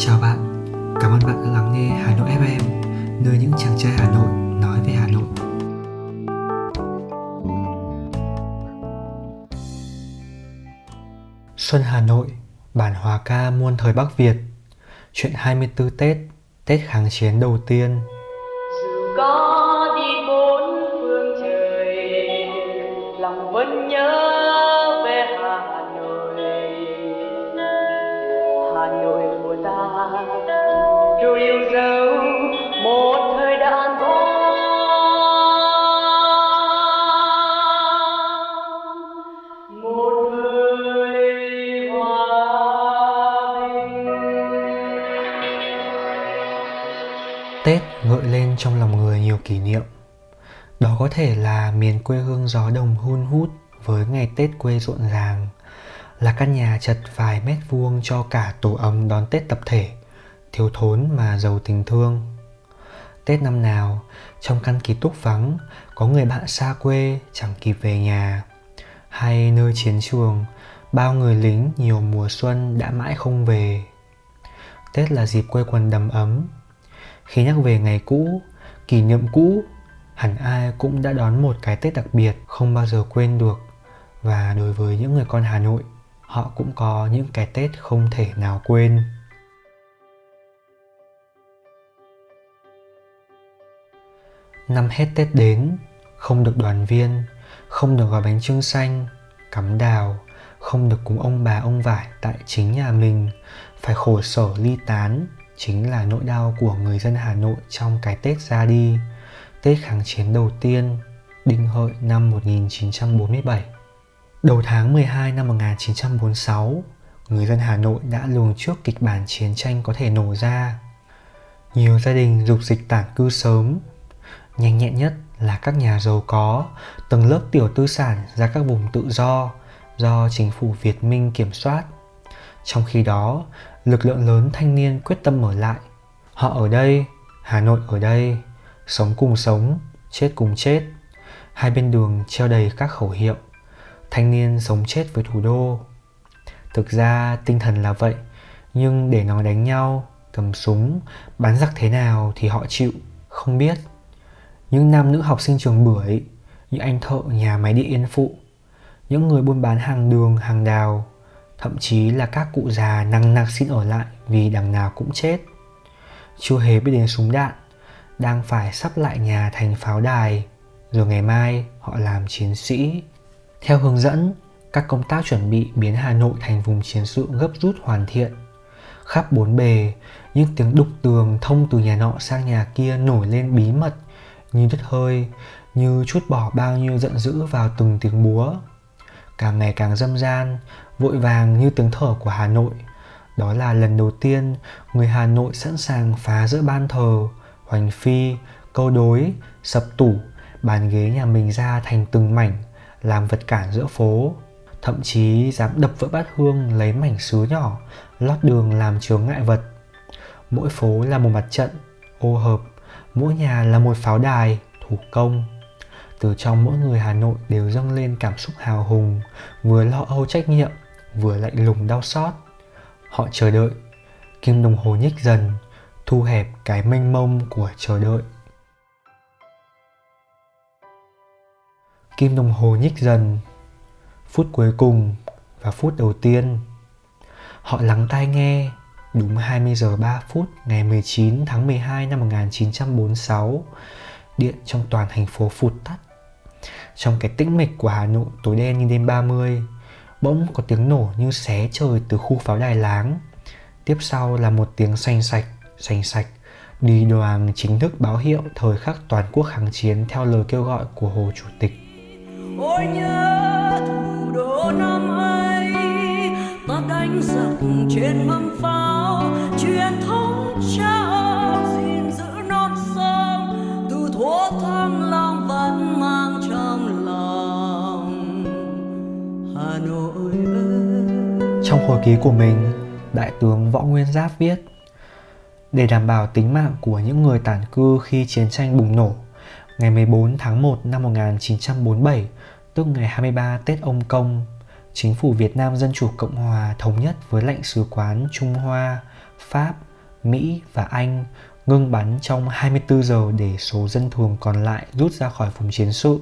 Chào bạn, cảm ơn bạn đã lắng nghe Hà Nội FM, nơi những chàng trai Hà Nội nói về Hà Nội. Xuân Hà Nội, bản hòa ca muôn thời Bắc Việt, chuyện 24 Tết, Tết kháng chiến đầu tiên. Dù có đi bốn phương trời, lòng vẫn nhớ gợi lên trong lòng người nhiều kỷ niệm. Đó có thể là miền quê hương gió đồng hun hút với ngày Tết quê rộn ràng, là căn nhà chật vài mét vuông cho cả tổ ấm đón Tết tập thể, thiếu thốn mà giàu tình thương. Tết năm nào, trong căn ký túc vắng, có người bạn xa quê chẳng kịp về nhà. Hay nơi chiến trường, bao người lính nhiều mùa xuân đã mãi không về. Tết là dịp quây quần đầm ấm, khi nhắc về ngày cũ, kỷ niệm cũ, hẳn ai cũng đã đón một cái Tết đặc biệt không bao giờ quên được. Và đối với những người con Hà Nội, họ cũng có những cái Tết không thể nào quên. Năm hết Tết đến, không được đoàn viên, không được gói bánh trưng xanh, cắm đào, không được cùng ông bà ông vải tại chính nhà mình, phải khổ sở ly tán, chính là nỗi đau của người dân Hà Nội trong cái Tết ra đi, Tết kháng chiến đầu tiên, Đinh Hợi năm 1947. Đầu tháng 12 năm 1946, người dân Hà Nội đã lường trước kịch bản chiến tranh có thể nổ ra. Nhiều gia đình dục dịch tản cư sớm. Nhanh nhẹn nhất là các nhà giàu có, tầng lớp tiểu tư sản ra các vùng tự do do chính phủ Việt Minh kiểm soát. Trong khi đó, lực lượng lớn thanh niên quyết tâm ở lại. Họ ở đây, Hà Nội ở đây, sống cùng sống, chết cùng chết. Hai bên đường treo đầy các khẩu hiệu. Thanh niên sống chết với thủ đô. Thực ra tinh thần là vậy, nhưng để nói đánh nhau, cầm súng, bắn giặc thế nào thì họ chịu, không biết. Những nam nữ học sinh trường bưởi, những anh thợ nhà máy điện yên phụ, những người buôn bán hàng đường, hàng đào, thậm chí là các cụ già năng nặc xin ở lại vì đằng nào cũng chết. Chưa hề biết đến súng đạn, đang phải sắp lại nhà thành pháo đài, rồi ngày mai họ làm chiến sĩ. Theo hướng dẫn, các công tác chuẩn bị biến Hà Nội thành vùng chiến sự gấp rút hoàn thiện. Khắp bốn bề, những tiếng đục tường thông từ nhà nọ sang nhà kia nổi lên bí mật, như đứt hơi, như chút bỏ bao nhiêu giận dữ vào từng tiếng búa. Càng ngày càng dâm gian, vội vàng như tiếng thở của Hà Nội. Đó là lần đầu tiên người Hà Nội sẵn sàng phá giữa ban thờ, hoành phi, câu đối, sập tủ, bàn ghế nhà mình ra thành từng mảnh, làm vật cản giữa phố. Thậm chí dám đập vỡ bát hương lấy mảnh sứ nhỏ, lót đường làm chướng ngại vật. Mỗi phố là một mặt trận, ô hợp, mỗi nhà là một pháo đài, thủ công. Từ trong mỗi người Hà Nội đều dâng lên cảm xúc hào hùng, vừa lo âu trách nhiệm, vừa lạnh lùng đau xót. Họ chờ đợi, kim đồng hồ nhích dần, thu hẹp cái mênh mông của chờ đợi. Kim đồng hồ nhích dần, phút cuối cùng và phút đầu tiên. Họ lắng tai nghe, đúng 20 giờ 3 phút ngày 19 tháng 12 năm 1946, điện trong toàn thành phố phụt tắt. Trong cái tĩnh mịch của Hà Nội tối đen như đêm 30, bỗng có tiếng nổ như xé trời từ khu pháo đài láng. Tiếp sau là một tiếng xanh sạch, xanh sạch, đi đoàn chính thức báo hiệu thời khắc toàn quốc kháng chiến theo lời kêu gọi của Hồ Chủ tịch. Ôi nhớ thủ đô năm ấy ta đánh giặc trên mâm pháo truyền thống cha gìn giữ non sông từ thuở thăng Trong hồi ký của mình, Đại tướng Võ Nguyên Giáp viết Để đảm bảo tính mạng của những người tản cư khi chiến tranh bùng nổ, ngày 14 tháng 1 năm 1947, tức ngày 23 Tết Ông Công, Chính phủ Việt Nam Dân Chủ Cộng Hòa thống nhất với lãnh sứ quán Trung Hoa, Pháp, Mỹ và Anh ngưng bắn trong 24 giờ để số dân thường còn lại rút ra khỏi vùng chiến sự.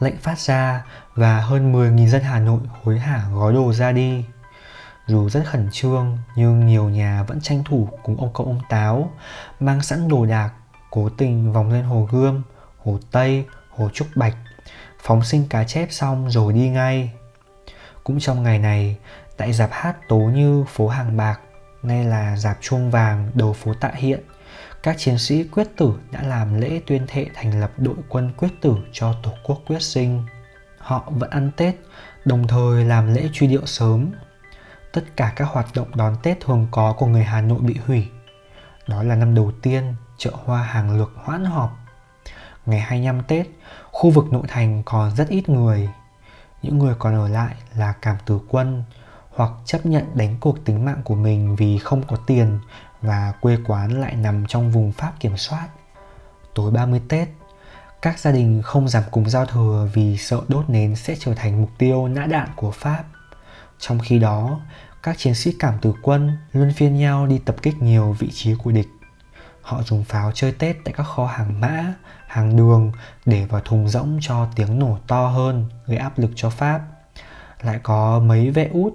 Lệnh phát ra và hơn 10.000 dân Hà Nội hối hả gói đồ ra đi. Dù rất khẩn trương nhưng nhiều nhà vẫn tranh thủ cùng ông cậu ông Táo mang sẵn đồ đạc cố tình vòng lên hồ Gươm, hồ Tây, hồ Trúc Bạch phóng sinh cá chép xong rồi đi ngay. Cũng trong ngày này, tại dạp hát Tố Như phố Hàng Bạc, nay là dạp chuông vàng đầu phố Tạ Hiện, các chiến sĩ quyết tử đã làm lễ tuyên thệ thành lập đội quân quyết tử cho Tổ quốc quyết sinh. Họ vẫn ăn Tết, đồng thời làm lễ truy điệu sớm. Tất cả các hoạt động đón Tết thường có của người Hà Nội bị hủy. Đó là năm đầu tiên chợ hoa hàng lược hoãn họp. Ngày 25 Tết, khu vực nội thành còn rất ít người. Những người còn ở lại là cảm tử quân hoặc chấp nhận đánh cuộc tính mạng của mình vì không có tiền và quê quán lại nằm trong vùng Pháp kiểm soát. Tối 30 Tết, các gia đình không dám cùng giao thừa vì sợ đốt nến sẽ trở thành mục tiêu nã đạn của Pháp. Trong khi đó, các chiến sĩ cảm tử quân luôn phiên nhau đi tập kích nhiều vị trí của địch. Họ dùng pháo chơi Tết tại các kho hàng mã, hàng đường để vào thùng rỗng cho tiếng nổ to hơn, gây áp lực cho Pháp. Lại có mấy vệ út,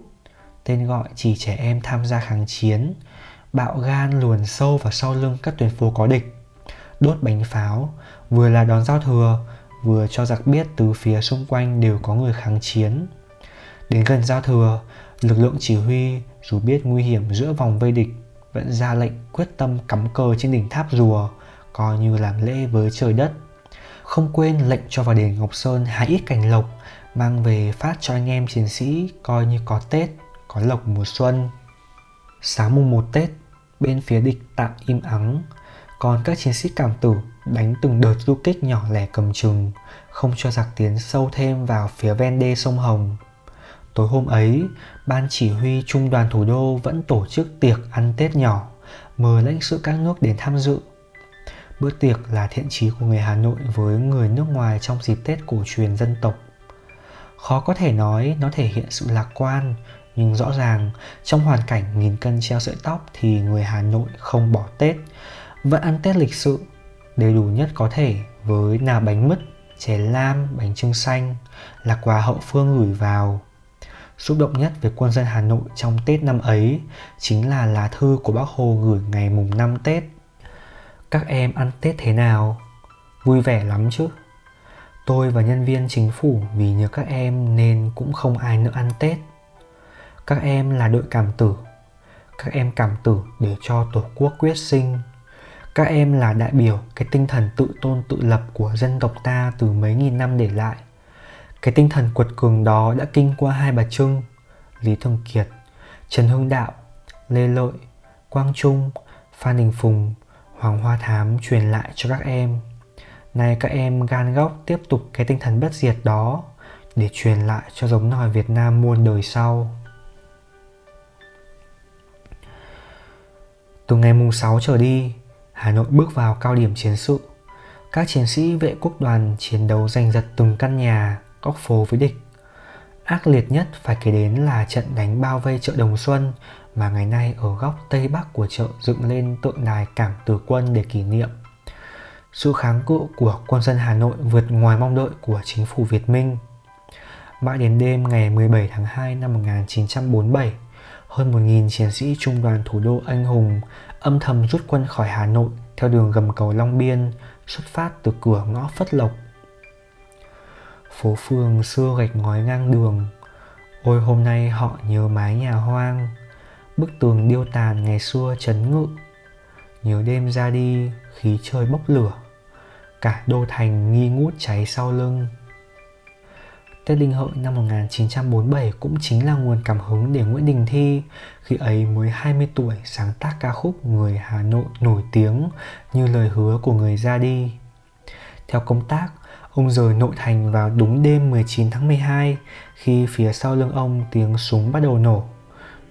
tên gọi chỉ trẻ em tham gia kháng chiến, bạo gan luồn sâu vào sau lưng các tuyến phố có địch, đốt bánh pháo, vừa là đón giao thừa, vừa cho giặc biết từ phía xung quanh đều có người kháng chiến. Đến gần giao thừa, lực lượng chỉ huy dù biết nguy hiểm giữa vòng vây địch vẫn ra lệnh quyết tâm cắm cờ trên đỉnh tháp rùa, coi như làm lễ với trời đất. Không quên lệnh cho vào đền Ngọc Sơn hái ít cành lộc, mang về phát cho anh em chiến sĩ coi như có Tết, có lộc mùa xuân. Sáng mùng 1 Tết, bên phía địch tạm im ắng, còn các chiến sĩ cảm tử đánh từng đợt du kích nhỏ lẻ cầm chừng, không cho giặc tiến sâu thêm vào phía ven đê sông Hồng. Tối hôm ấy, ban chỉ huy trung đoàn thủ đô vẫn tổ chức tiệc ăn Tết nhỏ, mời lãnh sự các nước đến tham dự. Bữa tiệc là thiện chí của người Hà Nội với người nước ngoài trong dịp Tết cổ truyền dân tộc. Khó có thể nói nó thể hiện sự lạc quan, nhưng rõ ràng trong hoàn cảnh nghìn cân treo sợi tóc thì người Hà Nội không bỏ Tết, vẫn ăn Tết lịch sự, đầy đủ nhất có thể với nà bánh mứt, chè lam, bánh trưng xanh là quà hậu phương gửi vào Xúc động nhất về quân dân Hà Nội trong Tết năm ấy chính là lá thư của bác Hồ gửi ngày mùng 5 Tết. Các em ăn Tết thế nào? Vui vẻ lắm chứ? Tôi và nhân viên chính phủ vì nhớ các em nên cũng không ai nữa ăn Tết. Các em là đội cảm tử. Các em cảm tử để cho Tổ quốc quyết sinh. Các em là đại biểu cái tinh thần tự tôn tự lập của dân tộc ta từ mấy nghìn năm để lại cái tinh thần quật cường đó đã kinh qua hai bà Trưng, Lý Thường Kiệt, Trần Hưng Đạo, Lê Lợi, Quang Trung, Phan Đình Phùng, Hoàng Hoa Thám truyền lại cho các em. Nay các em gan góc tiếp tục cái tinh thần bất diệt đó để truyền lại cho giống nòi Việt Nam muôn đời sau. Từ ngày mùng 6 trở đi, Hà Nội bước vào cao điểm chiến sự. Các chiến sĩ vệ quốc đoàn chiến đấu giành giật từng căn nhà, góc phố với địch. Ác liệt nhất phải kể đến là trận đánh bao vây chợ Đồng Xuân mà ngày nay ở góc Tây Bắc của chợ dựng lên tượng đài cảm tử quân để kỷ niệm. Sự kháng cự của quân dân Hà Nội vượt ngoài mong đợi của chính phủ Việt Minh. Mãi đến đêm ngày 17 tháng 2 năm 1947, hơn 1.000 chiến sĩ trung đoàn thủ đô anh hùng âm thầm rút quân khỏi Hà Nội theo đường gầm cầu Long Biên, xuất phát từ cửa ngõ Phất Lộc phố phường xưa gạch ngói ngang đường. Ôi hôm nay họ nhớ mái nhà hoang bức tường điêu tàn ngày xưa chấn ngự. Nhớ đêm ra đi khí trời bốc lửa cả đô thành nghi ngút cháy sau lưng. Tết Đinh Hợi năm 1947 cũng chính là nguồn cảm hứng để Nguyễn Đình Thi khi ấy mới 20 tuổi sáng tác ca khúc Người Hà Nội nổi tiếng như lời hứa của người ra đi. Theo công tác, Ông rời nội thành vào đúng đêm 19 tháng 12 khi phía sau lưng ông tiếng súng bắt đầu nổ.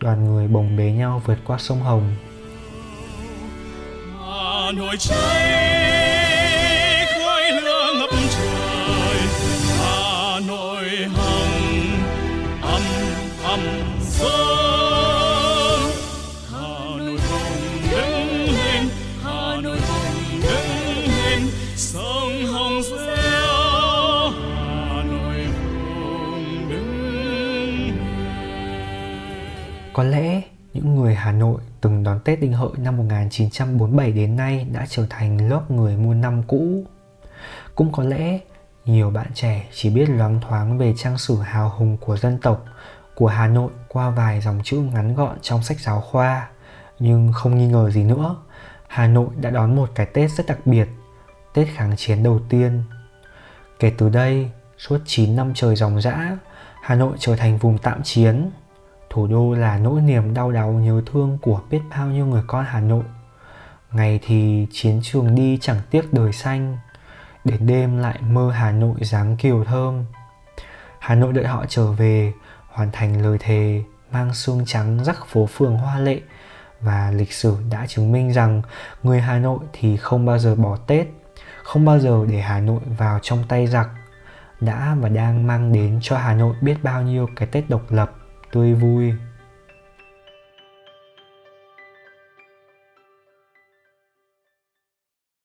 Đoàn người bồng bế nhau vượt qua sông Hồng. Hà nổi cháy, Có lẽ những người Hà Nội từng đón Tết Đinh Hợi năm 1947 đến nay đã trở thành lớp người mua năm cũ. Cũng có lẽ nhiều bạn trẻ chỉ biết loáng thoáng về trang sử hào hùng của dân tộc của Hà Nội qua vài dòng chữ ngắn gọn trong sách giáo khoa. Nhưng không nghi ngờ gì nữa, Hà Nội đã đón một cái Tết rất đặc biệt, Tết kháng chiến đầu tiên. Kể từ đây, suốt 9 năm trời dòng dã, Hà Nội trở thành vùng tạm chiến. Thủ đô là nỗi niềm đau đáu nhớ thương của biết bao nhiêu người con Hà Nội. Ngày thì chiến trường đi chẳng tiếc đời xanh, đến đêm lại mơ Hà Nội dáng kiều thơm. Hà Nội đợi họ trở về, hoàn thành lời thề, mang xương trắng rắc phố phường hoa lệ và lịch sử đã chứng minh rằng người Hà Nội thì không bao giờ bỏ Tết, không bao giờ để Hà Nội vào trong tay giặc, đã và đang mang đến cho Hà Nội biết bao nhiêu cái Tết độc lập, tươi vui.